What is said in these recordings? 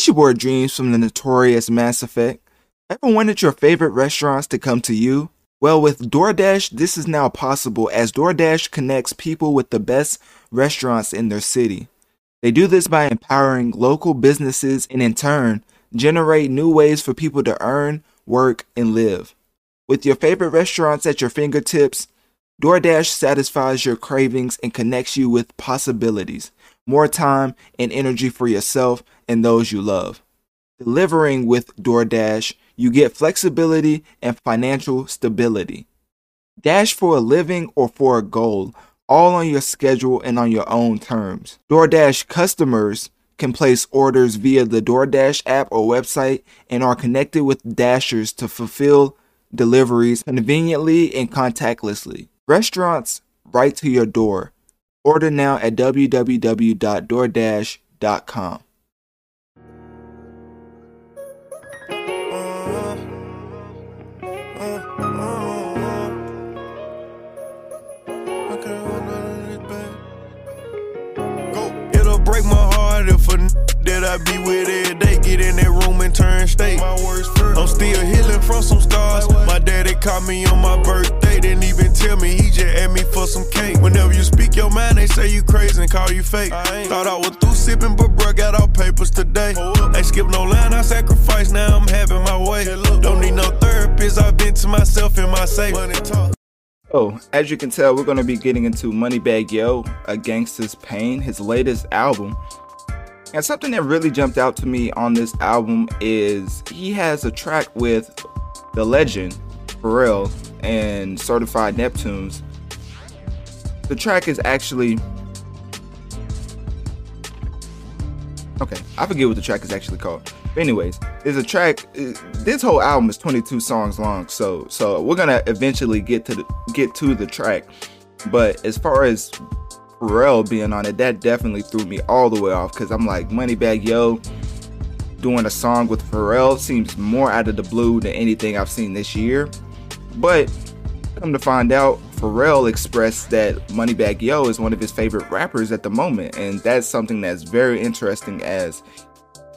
It's your boy Dreamz from the notorious Mass Effect. Ever wanted your favorite restaurants to come to you? Well, with DoorDash, this is now possible as DoorDash connects people with the best restaurants in their city. They do this by empowering local businesses and in turn, generate new ways for people to earn, work, and live. With your favorite restaurants at your fingertips, DoorDash satisfies your cravings and connects you with possibilities, more time and energy for yourself and those you love. Delivering with DoorDash, you get flexibility and financial stability. Dash for a living or for a goal, all on your schedule and on your own terms. DoorDash customers can place orders via the DoorDash app or website and are connected with Dashers to fulfill deliveries conveniently and contactlessly. Restaurants right to your door. Order now at www.doordash.com. I be with every day get in that room and turn state. My worst fear. I'm still healing from some scars. My daddy caught me on my birthday, didn't even tell me, he just asked me for some cake. Whenever you speak your mind, they say you crazy and call you fake. I Thought I was through sipping, but bruh got all papers today. Ain't skip no line, I sacrifice, now I'm having my way. Don't need no therapist, I've been to myself in my safe. Money talk. Oh, as you can tell, we're going to be getting into Moneybagg Yo, A Gangsta's Pain, his latest album. And something that really jumped out to me on this album is he has a track with the legend, Pharrell, and Certified Neptunes. The track is actually. Okay, I forget what the track is actually called. But anyways, there's a track. This whole album is 22 songs long, so so we're gonna eventually get to the get to the track. But as far as Pharrell being on it, that definitely threw me all the way off because I'm like, Moneybagg Yo doing a song with Pharrell seems more out of the blue than anything I've seen this year. But come to find out, Pharrell expressed that Moneybagg Yo is one of his favorite rappers at the moment, and that's something that's very interesting as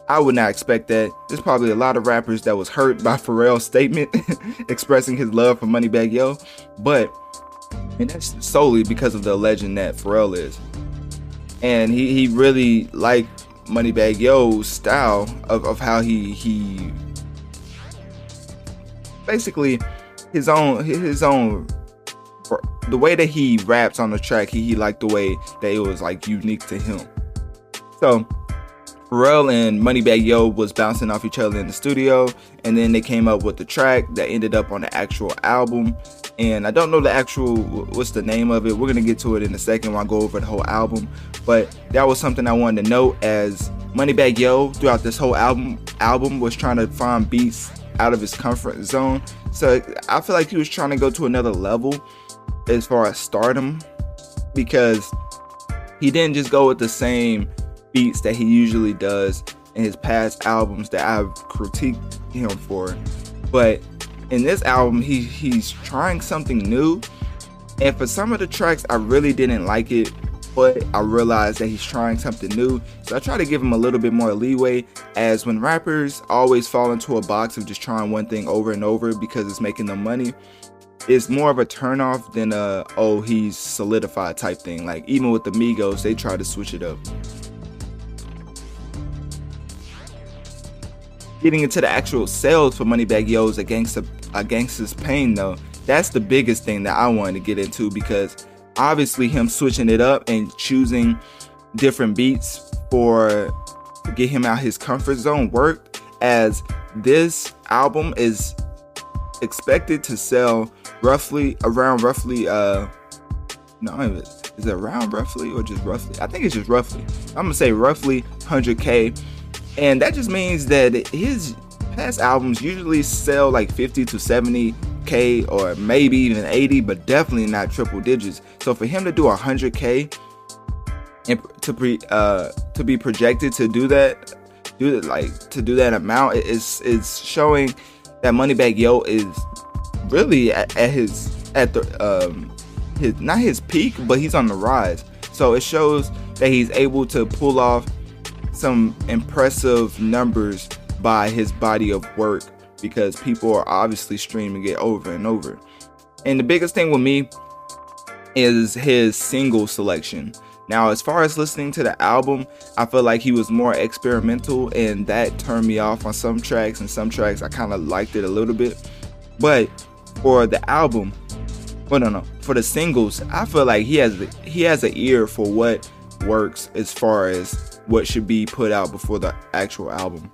I would not expect that. There's probably a lot of rappers that was hurt by Pharrell's statement expressing his love for Moneybagg Yo, but and that's solely because of the legend that Pharrell is. And he, he really liked Moneybagg Yo's style of, of how he he basically his own his own the way that he raps on the track he, he liked the way that it was like unique to him. So Pharrell and Moneybagg Yo was bouncing off each other in the studio, and then they came up with the track that ended up on the actual album. And I don't know the actual what's the name of it. We're gonna get to it in a second when I go over the whole album. But that was something I wanted to note as Moneybagg Yo throughout this whole album album was trying to find beats out of his comfort zone. So I feel like he was trying to go to another level as far as stardom because he didn't just go with the same beats that he usually does in his past albums that I've critiqued him for. But in this album, he he's trying something new. And for some of the tracks, I really didn't like it, but I realized that he's trying something new. So I try to give him a little bit more leeway, as when rappers always fall into a box of just trying one thing over and over because it's making them money, it's more of a turnoff than a oh he's solidified type thing. Like even with the Migos, they try to switch it up. Getting into the actual sales for Moneybagg Yo's a gangsta a gangsta's pain though, that's the biggest thing that I wanted to get into because obviously him switching it up and choosing different beats for to get him out his comfort zone worked as this album is expected to sell roughly around roughly uh no is it around roughly or just roughly? I think it's just roughly. I'm gonna say roughly 100k and that just means that his past albums usually sell like 50 to 70k or maybe even 80 but definitely not triple digits. So for him to do 100k and to pre uh to be projected to do that do it like to do that amount is is showing that Moneybagg Yo is really at, at his at the um his not his peak but he's on the rise. So it shows that he's able to pull off some impressive numbers by his body of work because people are obviously streaming it over and over. And the biggest thing with me is his single selection. Now, as far as listening to the album, I feel like he was more experimental, and that turned me off on some tracks. And some tracks I kind of liked it a little bit. But for the album, well, no, no, for the singles, I feel like he has he has an ear for what works as far as what should be put out before the actual album.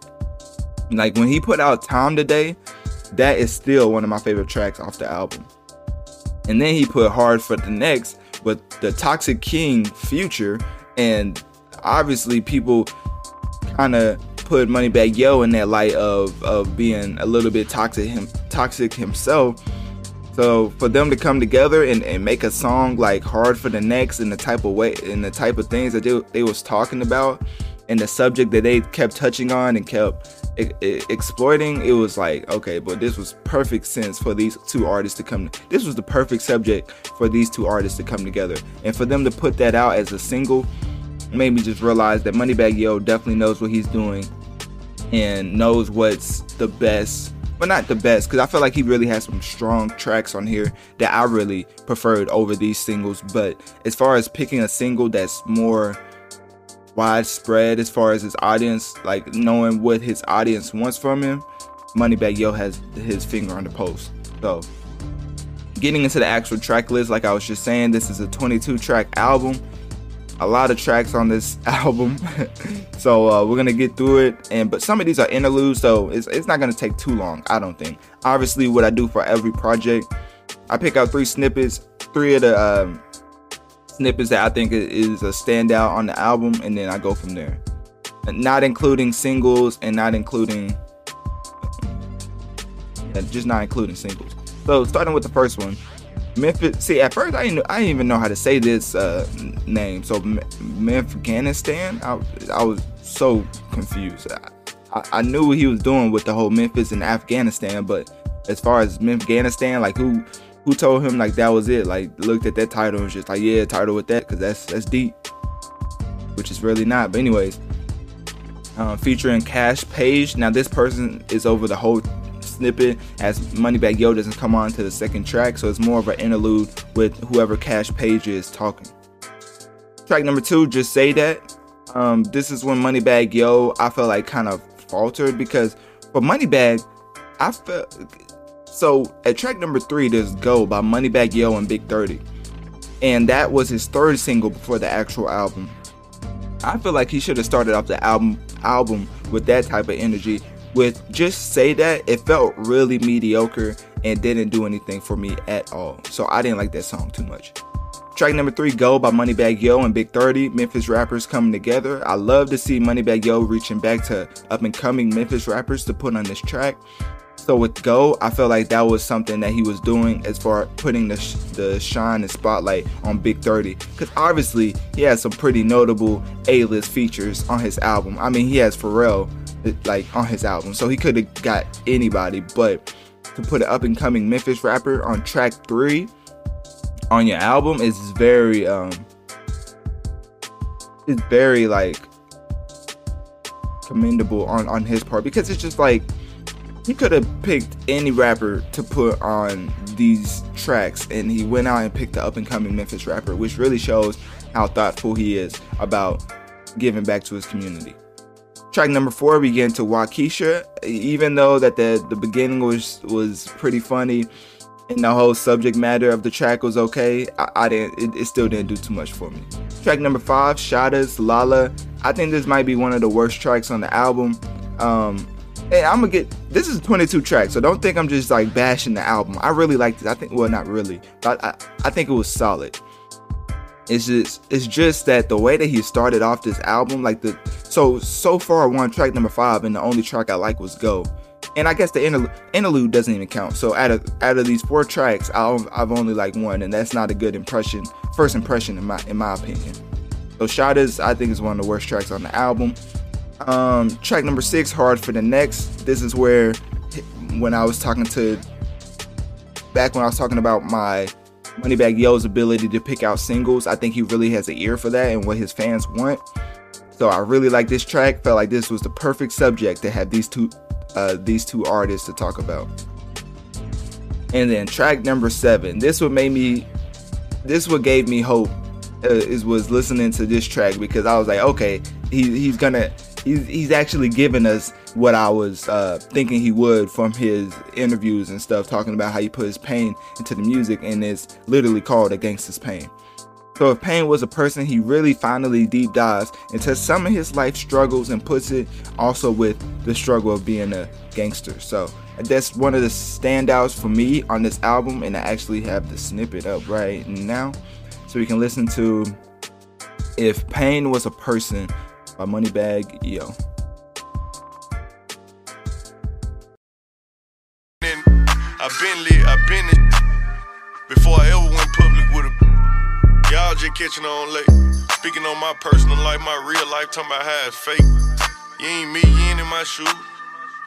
Like when he put out Time Today, that is still one of my favorite tracks off the album. And then he put Hard for the Next with the Toxic King Future, and obviously people kind of put Moneybagg Yo in that light of of being a little bit toxic him toxic himself. So for them to come together and, and make a song like Hard for the Next and the type of way and the type of things that they, they was talking about and the subject that they kept touching on and kept exploiting, it was like, okay, but this was perfect sense for these two artists to come. This was the perfect subject for these two artists to come together. And for them to put that out as a single made me just realize that Moneybagg Yo definitely knows what he's doing and knows what's the best. But not the best, because I feel like he really has some strong tracks on here that I really preferred over these singles. But as far as picking a single that's more widespread as far as his audience, like knowing what his audience wants from him, Moneybagg Yo has his finger on the pulse. So, getting into the actual track list, like I was just saying, this is a 22 track album. A lot of tracks on this album, so uh, we're gonna get through it. And but some of these are interludes, so it's, it's not gonna take too long. I don't think. Obviously, what I do for every project, I pick out three snippets, three of the um, snippets that I think is a standout on the album, and then I go from there. Not including singles and not including, just not including singles. So starting with the first one, Memphis. See, at first I didn't, I didn't even know how to say this uh, name. So Memphisganistan. I, I was so confused. I, I knew what he was doing with the whole Memphis and Afghanistan, but as far as Memphisganistan, like who who told him like that was it. Like looked at that title and was just like, yeah, title with that, cause that's that's deep, which is really not. But anyways, uh, featuring Kaash Paige. Now this person is over the whole snippet as Moneybagg Yo doesn't come on to the second track, so it's more of an interlude with whoever Kaash Paige is talking. Track number two, just say that. Um, this is when Moneybagg Yo I felt like kind of faltered because for Moneybagg, I felt so at track number three, there's Go by Moneybagg Yo and Big 30. And that was his third single before the actual album. I feel like he should have started off the album album with that type of energy. With just say that, it felt really mediocre and didn't do anything for me at all. So I didn't like that song too much. Track number three, Go by Moneybagg Yo and Big 30, Memphis rappers coming together. I love to see Moneybagg Yo reaching back to up and coming Memphis rappers to put on this track. So with Go, I felt like that was something that he was doing as far as putting the sh- the shine and spotlight on Big 30 because obviously he has some pretty notable A-list features on his album. I mean, he has Pharrell like on his album, so he could have got anybody, but to put an up and coming Memphis rapper on track three on your album is very um it's very like commendable on on his part because it's just like he could have picked any rapper to put on these tracks, and he went out and picked the up and coming Memphis rapper, which really shows how thoughtful he is about giving back to his community. Track number four, we get into Wockesha. Even though that the the beginning was was pretty funny, and the whole subject matter of the track was okay, I, I didn't. It, it, still didn't do too much for me. Track number five, Shottas Lala. I think this might be one of the worst tracks on the album. Um, Hey, I'm gonna get this is 22 tracks, so don't think I'm just like bashing the album. I really liked it. I think well, not really, but I, I think it was solid. It's just it's just that the way that he started off this album, like the so so far one track number five, and the only track I like was Go, and I guess the interlude, interlude doesn't even count. So out of out of these four tracks, i have only like one, and that's not a good impression, first impression in my in my opinion. So Shottas, I think is one of the worst tracks on the album. Um, track number six, Hard for the Next. This is where, when I was talking to, back when I was talking about my Moneybagg Yo's ability to pick out singles, I think he really has an ear for that and what his fans want. So I really like this track. Felt like this was the perfect subject to have these two uh, these two artists to talk about. And then track number seven. This what made me. This what gave me hope. Uh, is was listening to this track because I was like, okay, he, he's gonna he's he's actually giving us what I was uh, thinking he would from his interviews and stuff, talking about how he put his pain into the music, and it's literally called A Gangsta's Pain. So if Pain was a person, he really finally deep dives into some of his life struggles and puts it also with the struggle of being a gangster. So that's one of the standouts for me on this album, and I actually have the snippet up right now. So we can listen to If Pain Was a Person by Moneybagg Yo. Catching on late. Speaking on my personal life, my real life, talking about how it's fake. You ain't me, you ain't in my shoes.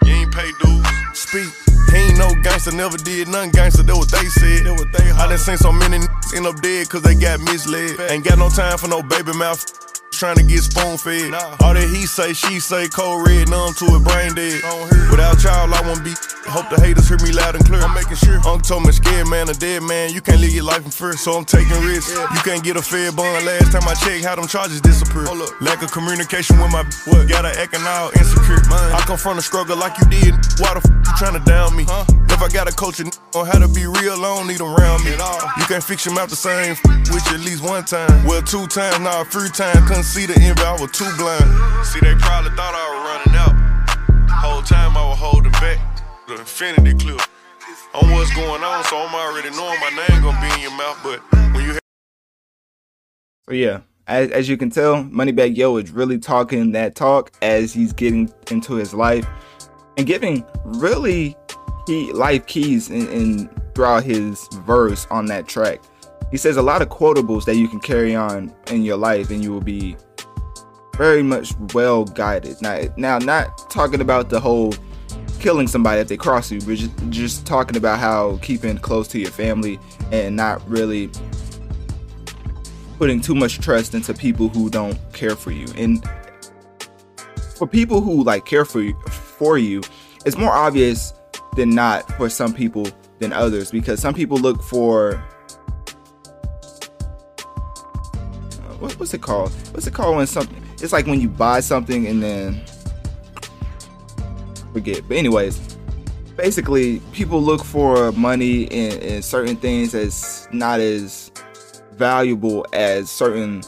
You ain't pay dues. Speak. He ain't no gangster, never did none gangster, that what they said. That what they I done seen so many end up dead cause they got misled. Ain't got no time for no baby mouth trying to get spoon fed. Nah. All that he say, she say, cold red, numb to it, brain dead. Without y'all, I won't be. Hope the haters hear me loud and clear. I'm making sure. Uncle told me, scared man, a dead man. You can't live your life in fear, so I'm taking risks. Yeah. You can't get a fair bond. Last time I checked, how them charges disappear. Lack of communication with my what? Got her acting all insecure. Mine. I come from the struggle like you did. Why the f you trying to down me? Huh? If I got a coach on how to be real, I don't need around me. You can't fix them out the same with you at least one time. Well, two times, nah, three times. Couldn't see the envy, I was too blind. See, they probably thought I was running out. Whole time I was holding back the infinity clip. On what's going on, so I'm already knowing my name gonna be in your mouth. But when you so yeah, as, as you can tell, Moneybagg Yo is really talking that talk as he's getting into his life and giving really key life keys in, in throughout his verse on that track. He says a lot of quotables that you can carry on in your life, and you will be very much well guided. Now, now, not talking about the whole killing somebody if they cross you, but just, just talking about how keeping close to your family and not really putting too much trust into people who don't care for you. And for people who like care for you, for you, it's more obvious than not for some people than others because some people look for uh, what, what's it called? What's it called when something? It's like when you buy something and then forget. But anyways, basically, people look for money in, in certain things as not as valuable as certain.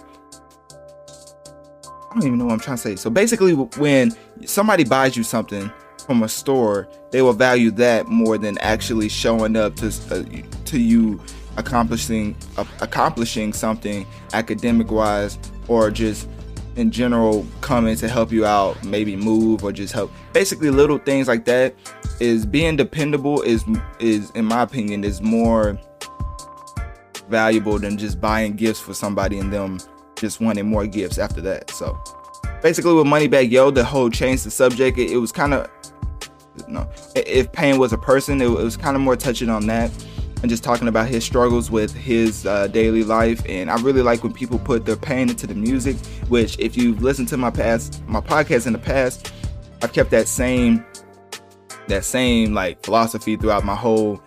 I don't even know what I'm trying to say. So basically, when somebody buys you something from a store, they will value that more than actually showing up to uh, to you accomplishing uh, accomplishing something academic wise or just in general coming to help you out maybe move or just help. Basically little things like that is being dependable is is in my opinion is more valuable than just buying gifts for somebody and them just wanting more gifts after that. So basically with moneybagg yo the whole change the subject. It, it was kind of no if pain was a person it, was kind of more touching on that and just talking about his struggles with his uh, daily life. And I really like when people put their pain into the music. Which, if you've listened to my past, my podcast in the past, I've kept that same, that same like philosophy throughout my whole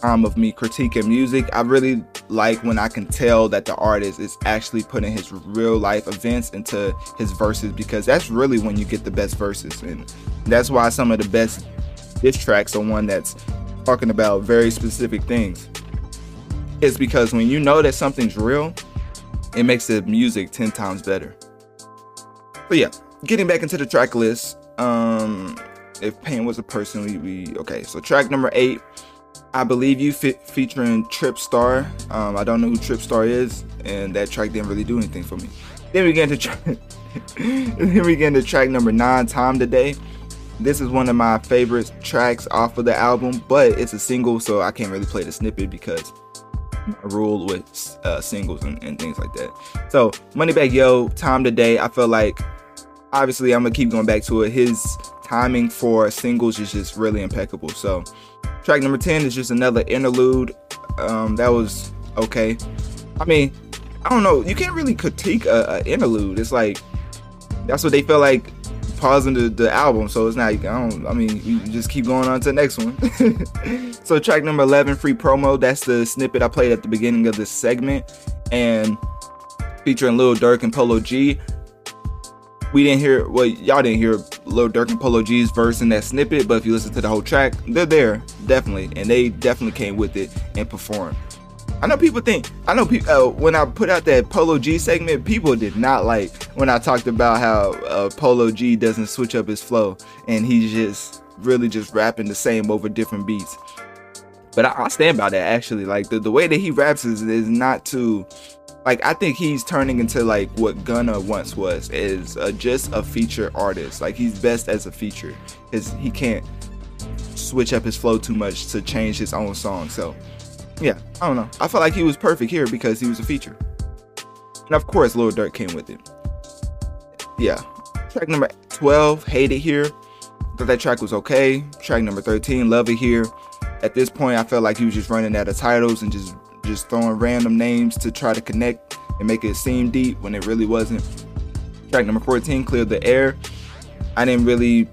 time of me critiquing music. I really like when I can tell that the artist is actually putting his real life events into his verses because that's really when you get the best verses. And that's why some of the best diss tracks are one that's talking about very specific things It's because when you know that something's real, it makes the music 10 times better. But yeah, getting back into the track list, um, if Pain was a person, we, we okay. So track number eight, I believe you featuring Trip Star. Um, I don't know who Trip Star is, and that track didn't really do anything for me. Then we get to track. then we get into track number nine, Time Today. This is one of my favorite tracks off of the album, but it's a single, so I can't really play the snippet because a rule with uh, singles and, and, things like that. So, Moneybagg Yo, Time Today, I feel like obviously I'm gonna keep going back to it. His timing for singles is just really impeccable. So, track number 10 is just another interlude. Um, that was okay. I mean, I don't know, you can't really critique a, a interlude. It's like that's what they felt like pausing the, the album. So it's not, I don't, I mean, you just keep going on to the next one. so track number 11, Free Promo, that's the snippet I played at the beginning of this segment. And featuring Lil Durk and Polo G. We didn't hear, well, y'all didn't hear Lil Durk and Polo G's verse in that snippet, but if you listen to the whole track, they're there, definitely. And they definitely came with it and performed. I know people think I know people uh, when I put out that Polo G segment, people did not like when I talked about how uh, Polo G doesn't switch up his flow and he's just really just rapping the same over different beats. But I, I stand by that actually. Like the, the way that he raps is, is not too like I think he's turning into like what Gunna once was is uh, just a feature artist. Like he's best as a feature. His he can't switch up his flow too much to change his own song. So yeah, I don't know. I felt like he was perfect here because he was a feature. And of course, Lil Durk came with it. Yeah. Track number 12, Hate It Here. Thought that track was okay. Track number 13, Love It Here. At this point, I felt like he was just running out of titles and just just throwing random names to try to connect and make it seem deep when it really wasn't. Track number 14, Clear the Air. I didn't really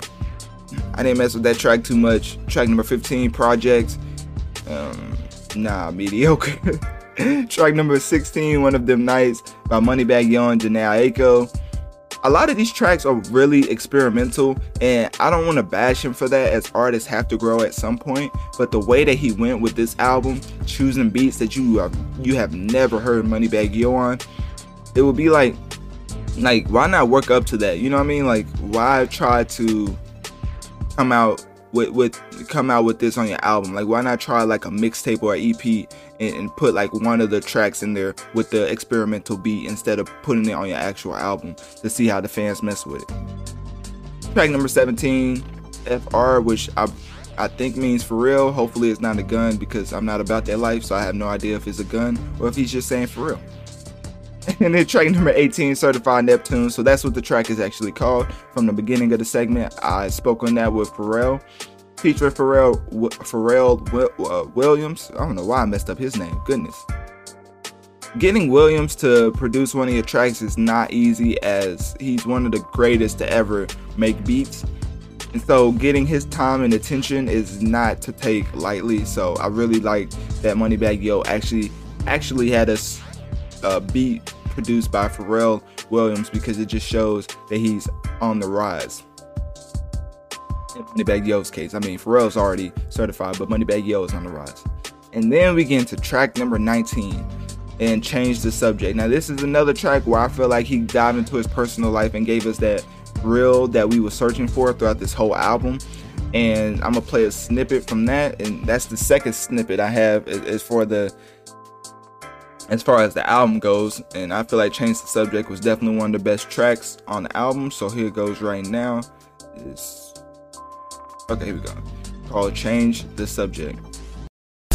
I didn't mess with that track too much. Track number 15, Project. Um, nah, mediocre. Track number 16, One of Them Nights by Moneybagg Yo and Jhené Aiko. A lot of these tracks are really experimental, and I don't want to bash him for that as artists have to grow at some point. But the way that he went with this album, choosing beats that you have, you have never heard Moneybagg Yo on, it would be like, like why not work up to that? You know what I mean? Like why try to come out with with come out with this on your album? Like why not try like a mixtape or an EP and, and, put like one of the tracks in there with the experimental beat instead of putting it on your actual album to see how the fans mess with it. Track number 17, FR, which I I think means for real. Hopefully it's not a gun because I'm not about that life, so I have no idea if it's a gun or if he's just saying for real. and then track number 18, Certified Neptune. So that's what the track is actually called. From the beginning of the segment, I spoke on that with Pharrell. Featuring Pharrell, Pharrell uh, Williams. I don't know why I messed up his name. Goodness. Getting Williams to produce one of your tracks is not easy as he's one of the greatest to ever make beats. And so getting his time and attention is not to take lightly. So I really like that Moneybagg Yo actually actually had us uh, beat produced by Pharrell Williams because it just shows that he's on the rise. In Moneybagg Yo's case, I mean, Pharrell's already certified, but Moneybagg Yo is on the rise. And then we get into track number 19 and change the subject. Now, this is another track where I feel like he dived into his personal life and gave us that real that we were searching for throughout this whole album. And I'm gonna play a snippet from that, and that's the second snippet I have is for the as far as the album goes, and I feel like Change the Subject was definitely one of the best tracks on the album. So here goes right now. Is okay, here we go. Called Change the Subject.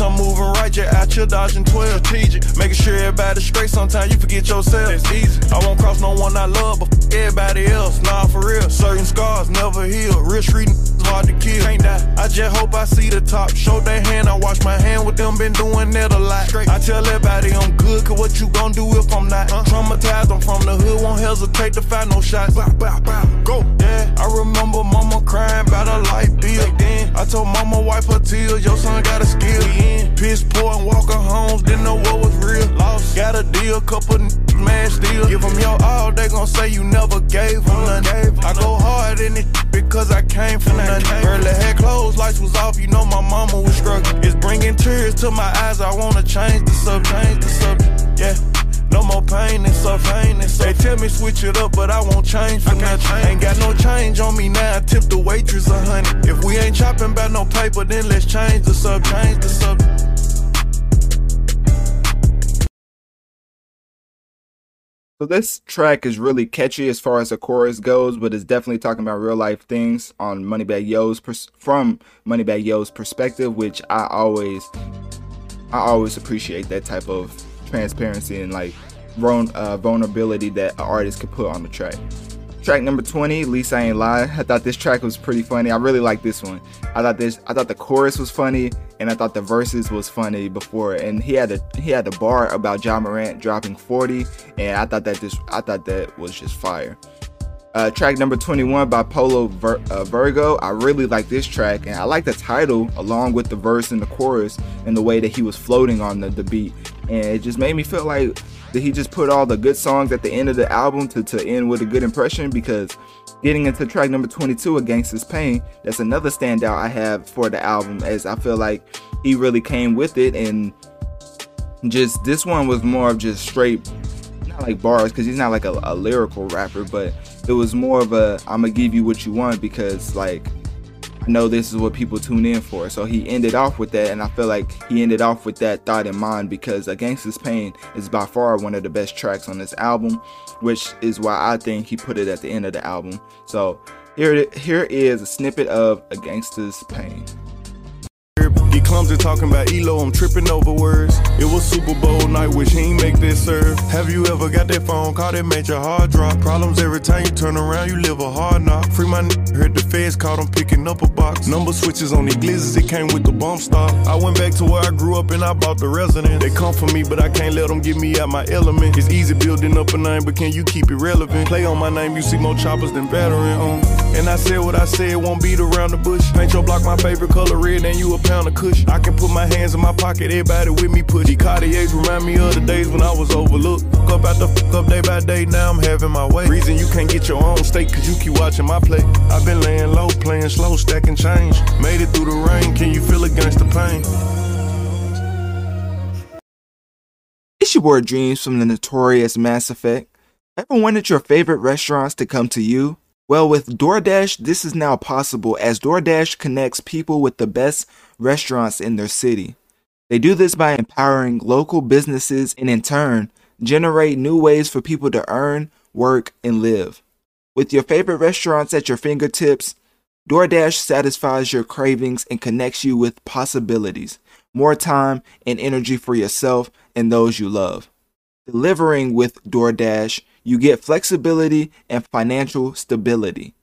I'm moving right, you out, you dodging 12 strategic. Making sure everybody's straight, sometimes you forget yourself. It's easy. I won't cross no one I love, but everybody else. Nah, for real. Certain scars never heal. Real street hard to kill. Can't die. I just hope I see the top. Show that hand, I wash my hand with them, been doing that a lot. I tell everybody I'm good, cause what you gon' do if I'm not? Huh? Traumatized, I'm from the hood, won't hesitate to find no shots. Bow, bow, bow. Go. Yeah, I remember mama crying about a light bill. then, I told mama wipe her tears, your son got a skill. In. Piss poor and walking homes, didn't know what was real. Lost. Got a deal, couple smash deal. Give them your all, they gon' say you never gave them nothing. I go hard in it because I came from nothing. Early had clothes, lights was off, you know my mama was struggling. It's bringing tears to my eyes, I wanna change the subject, change the subject, yeah. No more pain and suffering and They tell me switch it up, but I won't change for nothing. Change. Ain't got no change on me now. I tip the waitress a honey. If we ain't chopping about no paper, then let's change the sub, change the subject. So this track is really catchy as far as the chorus goes, but it's definitely talking about real life things on Moneybagg Yo's pers- from Moneybagg Yo's perspective, which I always I always appreciate that type of transparency and like uh, vulnerability that an artist could put on the track. Track number 20, At least I ain't lie. I thought this track was pretty funny. I really like this one. I thought this I thought the chorus was funny and I thought the verses was funny before. And he had a he had the bar about John Morant dropping 40 and I thought that this I thought that was just fire. Uh, track number 21 by Polo Vir- uh, Virgo. I really like this track, and I like the title along with the verse and the chorus and the way that he was floating on the, the beat. And it just made me feel like that he just put all the good songs at the end of the album to, to end with a good impression because getting into track number 22 A Gangsta's Pain that's another standout i have for the album as i feel like he really came with it. And just this one was more of just straight not like bars because he's not like a, a, lyrical rapper but it was more of a i'm gonna give you what you want because like i know this is what people tune in for. So he ended off with that and i feel like he ended off with that thought in mind because A Gangsta's Pain is by far one of the best tracks on this album which is why i think he put it at the end of the album. So here, here is a snippet of a gangster's pain clumsy talking about Elo, I'm tripping over words. It was Super Bowl night, wish he ain't make this serve. Have you ever got that phone call that made your heart drop? Problems every time you turn around, you live a hard knock. Free my n- heard the feds caught him picking up a box. Number switches on the glizzes, it came with the bump stop. I went back to where I grew up and I bought the residence. They come for me, but I can't let them get me out my element. It's easy building up a name, but can you keep it relevant? Play on my name, you see more choppers than veteran on. And I said what I said, won't beat around the bush. Paint your block my favorite color red, and you a pound of kush. I can put my hands in my pocket, everybody with me put the Cartiers remind me of the days when I was overlooked. Fuck up after fuck up day by day, now I'm having my way. Reason you can't get your own steak, cause you keep watching my play. I've been laying low, playing slow, stacking change. Made it through the rain, can you feel against the pain? It's your boy Dreamz from the notorious Mass Effect. Ever wanted your favorite restaurants to come to you? Well, with DoorDash, this is now possible as DoorDash connects people with the best restaurants in their city. They do this by empowering local businesses and, in turn, generate new ways for people to earn, work, and live. With your favorite restaurants at your fingertips, DoorDash satisfies your cravings and connects you with possibilities, more time and energy for yourself and those you love. Delivering with DoorDash you get flexibility and financial stability.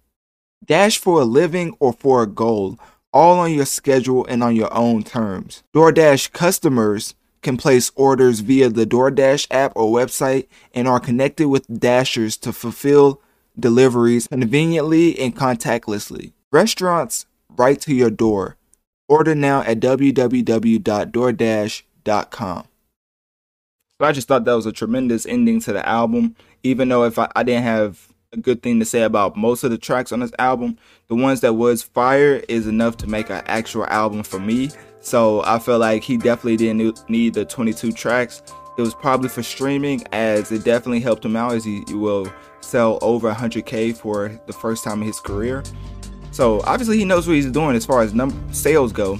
Dash for a living or for a goal, all on your schedule and on your own terms. DoorDash customers can place orders via the DoorDash app or website and are connected with Dashers to fulfill deliveries conveniently and contactlessly. Restaurants right to your door. Order now at www.doordash.com. So I just thought that was a tremendous ending to the album. Even though if I, I didn't have a good thing to say about most of the tracks on this album, the ones that was fire is enough to make an actual album for me. So I feel like he definitely didn't need the 22 tracks. It was probably for streaming, as it definitely helped him out, as he, will sell over 100k for the first time in his career. So obviously he knows what he's doing as far as number sales go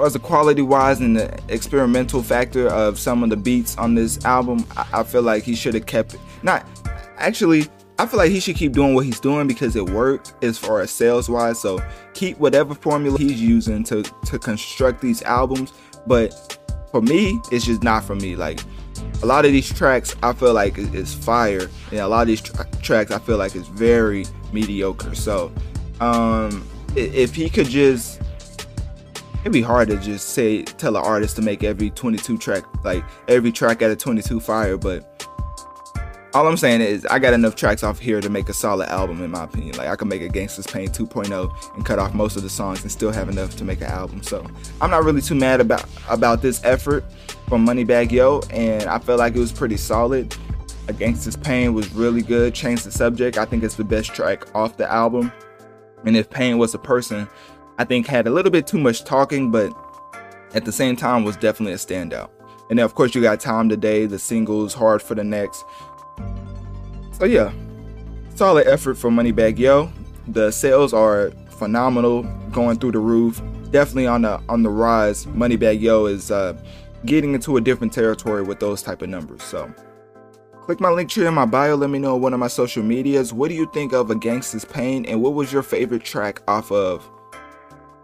far as the quality wise and the experimental factor of some of the beats on this album, I, I feel like he should have kept it. Not actually, I feel like he should keep doing what he's doing because it worked as far as sales wise. So keep whatever formula he's using to to construct these albums. But for me, it's just not for me. Like a lot of these tracks, I feel like is fire, and a lot of these tra- tracks, I feel like is very mediocre. So um, if he could just it'd be hard to just say tell an artist to make every 22 track like every track at a 22 fire but all i'm saying is i got enough tracks off here to make a solid album in my opinion. Like i could make a gangsta's pain 2.0 and cut off most of the songs and still have enough to make an album. So i'm not really too mad about about this effort from moneybagg yo and i felt like it was pretty solid. A gangsta's pain was really good changed the subject. I think it's the best track off the album. And if pain was a person I think had a little bit too much talking, but at the same time was definitely a standout. And then of course you got Time Today, the singles, Hard for the Next. So yeah, solid effort for Moneybagg Yo. The sales are phenomenal, going through the roof. Definitely on the on the rise. Moneybagg Yo is uh, getting into a different territory with those type of numbers. So click my link tree in my bio. Let me know on one of my social medias. What do you think of A Gangsta's Pain, and what was your favorite track off of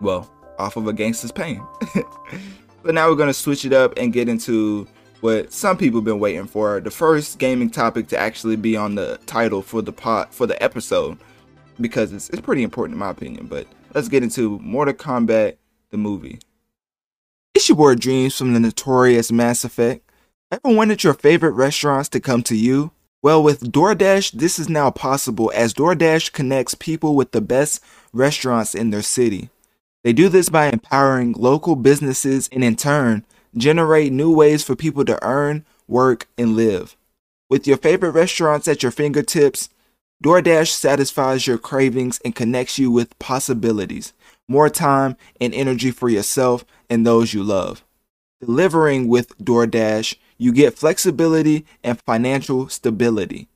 well, off of a gangster's pain. but now we're going to switch it up and get into what some people have been waiting for the first gaming topic to actually be on the title for the pot for the episode because it's, it's pretty important in my opinion but let's get into mortal kombat the movie it's your boy Dreamz from the notorious mass effect ever wanted your favorite restaurants to come to you Well, with DoorDash, this is now possible as DoorDash connects people with the best restaurants in their city. They do this by empowering local businesses and in turn, generate new ways for people to earn, work, and live. With your favorite restaurants at your fingertips, DoorDash satisfies your cravings and connects you with possibilities, more time and energy for yourself and those you love. Delivering with DoorDash, you get flexibility and financial stability.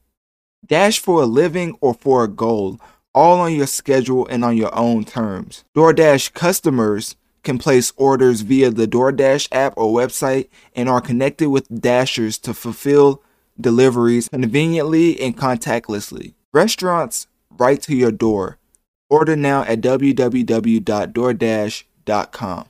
Dash for a living or for a goal, all on your schedule and on your own terms. DoorDash customers can place orders via the DoorDash app or website and are connected with Dashers to fulfill deliveries conveniently and contactlessly. Restaurants right to your door. Order now at www.doordash.com.